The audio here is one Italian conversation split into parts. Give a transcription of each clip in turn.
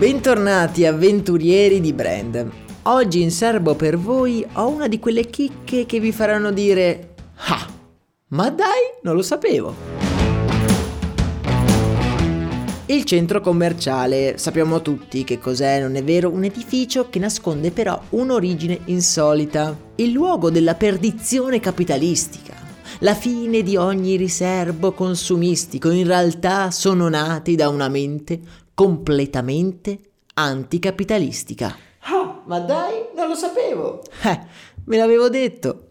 Bentornati avventurieri di brand. Oggi in serbo per voi ho una di quelle chicche che vi faranno dire Ah, ma dai, non lo sapevo. Il centro commerciale, sappiamo tutti che cos'è, non è vero? Un edificio che nasconde però un'origine insolita, il luogo della perdizione capitalistica. La fine di ogni riservo consumistico in realtà sono nati da una mente completamente anticapitalistica. Ah, ma dai, non lo sapevo. Eh, me l'avevo detto.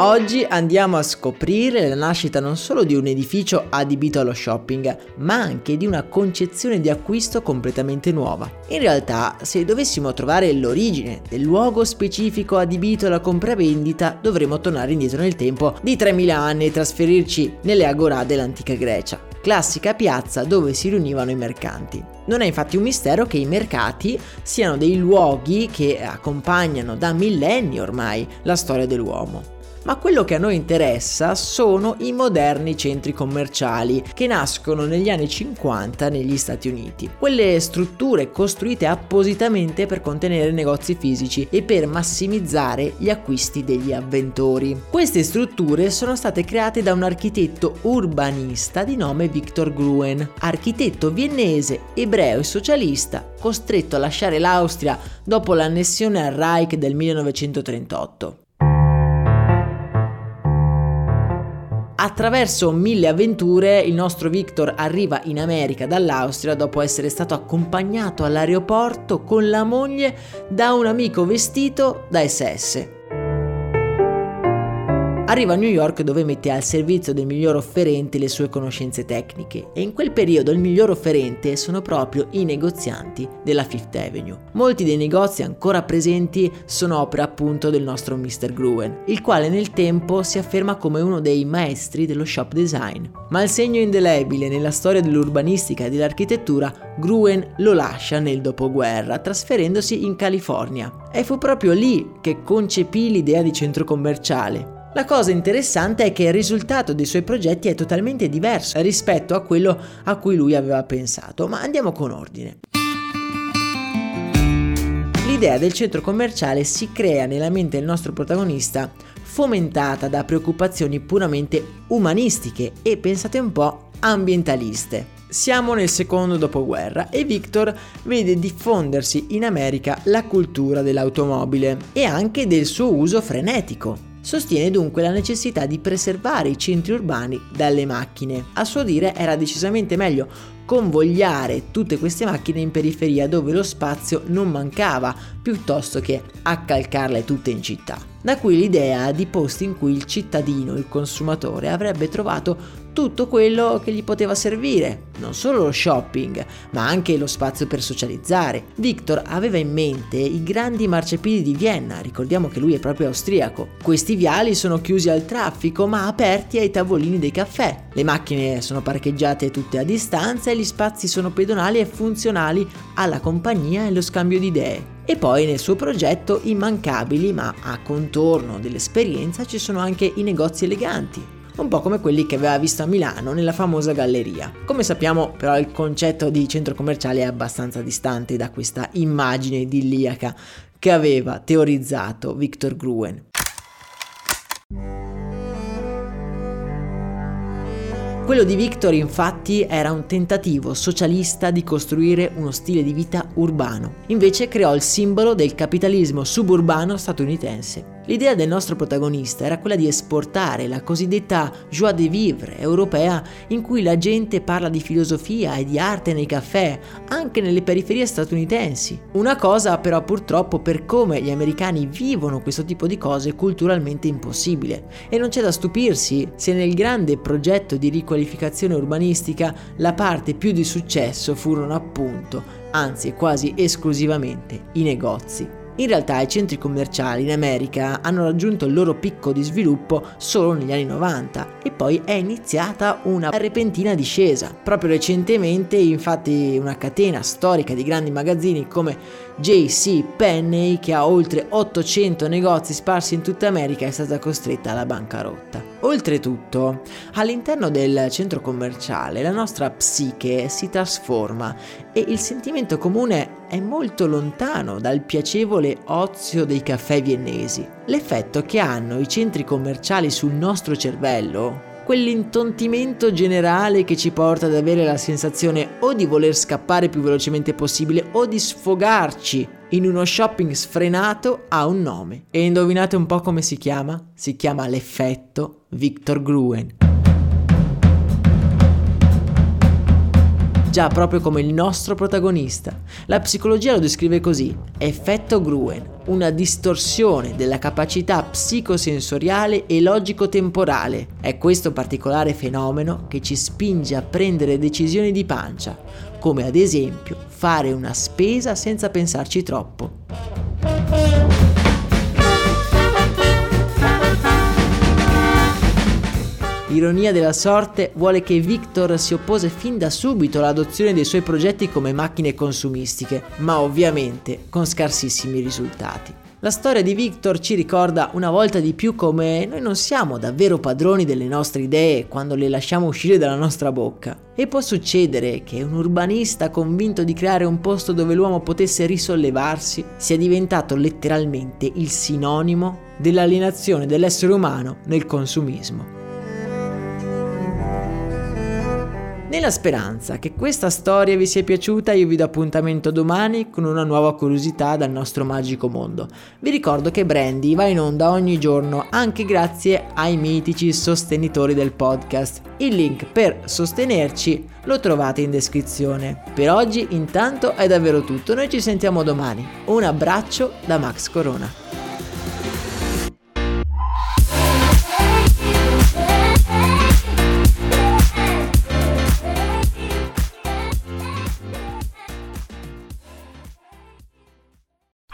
Oggi andiamo a scoprire la nascita non solo di un edificio adibito allo shopping, ma anche di una concezione di acquisto completamente nuova. In realtà, se dovessimo trovare l'origine del luogo specifico adibito alla compravendita, dovremmo tornare indietro nel tempo di 3000 anni e trasferirci nelle agorà dell'antica Grecia classica piazza dove si riunivano i mercanti. Non è infatti un mistero che i mercati siano dei luoghi che accompagnano da millenni ormai la storia dell'uomo ma quello che a noi interessa sono i moderni centri commerciali che nascono negli anni 50 negli Stati Uniti. Quelle strutture costruite appositamente per contenere negozi fisici e per massimizzare gli acquisti degli avventori. Queste strutture sono state create da un architetto urbanista di nome Victor Gruen, architetto viennese, ebreo e socialista, costretto a lasciare l'Austria dopo l'annessione al Reich del 1938. Attraverso mille avventure il nostro Victor arriva in America dall'Austria dopo essere stato accompagnato all'aeroporto con la moglie da un amico vestito da SS. Arriva a New York dove mette al servizio del miglior offerente le sue conoscenze tecniche e in quel periodo il miglior offerente sono proprio i negozianti della Fifth Avenue. Molti dei negozi ancora presenti sono opera appunto del nostro Mr. Gruen, il quale nel tempo si afferma come uno dei maestri dello shop design. Ma il segno indelebile nella storia dell'urbanistica e dell'architettura Gruen lo lascia nel dopoguerra, trasferendosi in California. E fu proprio lì che concepì l'idea di centro commerciale, la cosa interessante è che il risultato dei suoi progetti è totalmente diverso rispetto a quello a cui lui aveva pensato, ma andiamo con ordine. L'idea del centro commerciale si crea nella mente del nostro protagonista fomentata da preoccupazioni puramente umanistiche e, pensate un po', ambientaliste. Siamo nel secondo dopoguerra e Victor vede diffondersi in America la cultura dell'automobile e anche del suo uso frenetico. Sostiene dunque la necessità di preservare i centri urbani dalle macchine. A suo dire era decisamente meglio convogliare tutte queste macchine in periferia dove lo spazio non mancava, piuttosto che accalcarle tutte in città. Da qui l'idea di posti in cui il cittadino, il consumatore, avrebbe trovato tutto quello che gli poteva servire, non solo lo shopping, ma anche lo spazio per socializzare. Victor aveva in mente i grandi marciapiedi di Vienna, ricordiamo che lui è proprio austriaco. Questi viali sono chiusi al traffico ma aperti ai tavolini dei caffè. Le macchine sono parcheggiate tutte a distanza e gli spazi sono pedonali e funzionali alla compagnia e allo scambio di idee. E poi nel suo progetto immancabili, ma a contorno dell'esperienza ci sono anche i negozi eleganti, un po' come quelli che aveva visto a Milano nella famosa galleria. Come sappiamo però il concetto di centro commerciale è abbastanza distante da questa immagine idilliaca che aveva teorizzato Victor Gruen. Quello di Victor infatti era un tentativo socialista di costruire uno stile di vita urbano. Invece creò il simbolo del capitalismo suburbano statunitense. L'idea del nostro protagonista era quella di esportare la cosiddetta joie de vivre europea in cui la gente parla di filosofia e di arte nei caffè, anche nelle periferie statunitensi. Una cosa però purtroppo per come gli americani vivono questo tipo di cose culturalmente impossibile e non c'è da stupirsi se nel grande progetto di riqualificazione urbanistica la parte più di successo furono appunto, anzi quasi esclusivamente, i negozi. In realtà i centri commerciali in America hanno raggiunto il loro picco di sviluppo solo negli anni 90 e poi è iniziata una repentina discesa. Proprio recentemente infatti una catena storica di grandi magazzini come JC Penney che ha oltre 800 negozi sparsi in tutta America è stata costretta alla bancarotta. Oltretutto, all'interno del centro commerciale la nostra psiche si trasforma e il sentimento comune è molto lontano dal piacevole ozio dei caffè viennesi. L'effetto che hanno i centri commerciali sul nostro cervello quell'intontimento generale che ci porta ad avere la sensazione o di voler scappare più velocemente possibile o di sfogarci in uno shopping sfrenato ha un nome. E indovinate un po' come si chiama? Si chiama l'effetto Victor Gruen. Già proprio come il nostro protagonista. La psicologia lo descrive così, effetto Gruen, una distorsione della capacità psicosensoriale e logico-temporale. È questo particolare fenomeno che ci spinge a prendere decisioni di pancia, come ad esempio fare una spesa senza pensarci troppo. Ironia della sorte vuole che Victor si oppose fin da subito all'adozione dei suoi progetti come macchine consumistiche, ma ovviamente con scarsissimi risultati. La storia di Victor ci ricorda una volta di più come noi non siamo davvero padroni delle nostre idee quando le lasciamo uscire dalla nostra bocca. E può succedere che un urbanista convinto di creare un posto dove l'uomo potesse risollevarsi sia diventato letteralmente il sinonimo dell'alienazione dell'essere umano nel consumismo. Nella speranza che questa storia vi sia piaciuta, io vi do appuntamento domani con una nuova curiosità dal nostro magico mondo. Vi ricordo che Brandy va in onda ogni giorno anche grazie ai mitici sostenitori del podcast. Il link per sostenerci lo trovate in descrizione. Per oggi intanto è davvero tutto, noi ci sentiamo domani. Un abbraccio da Max Corona.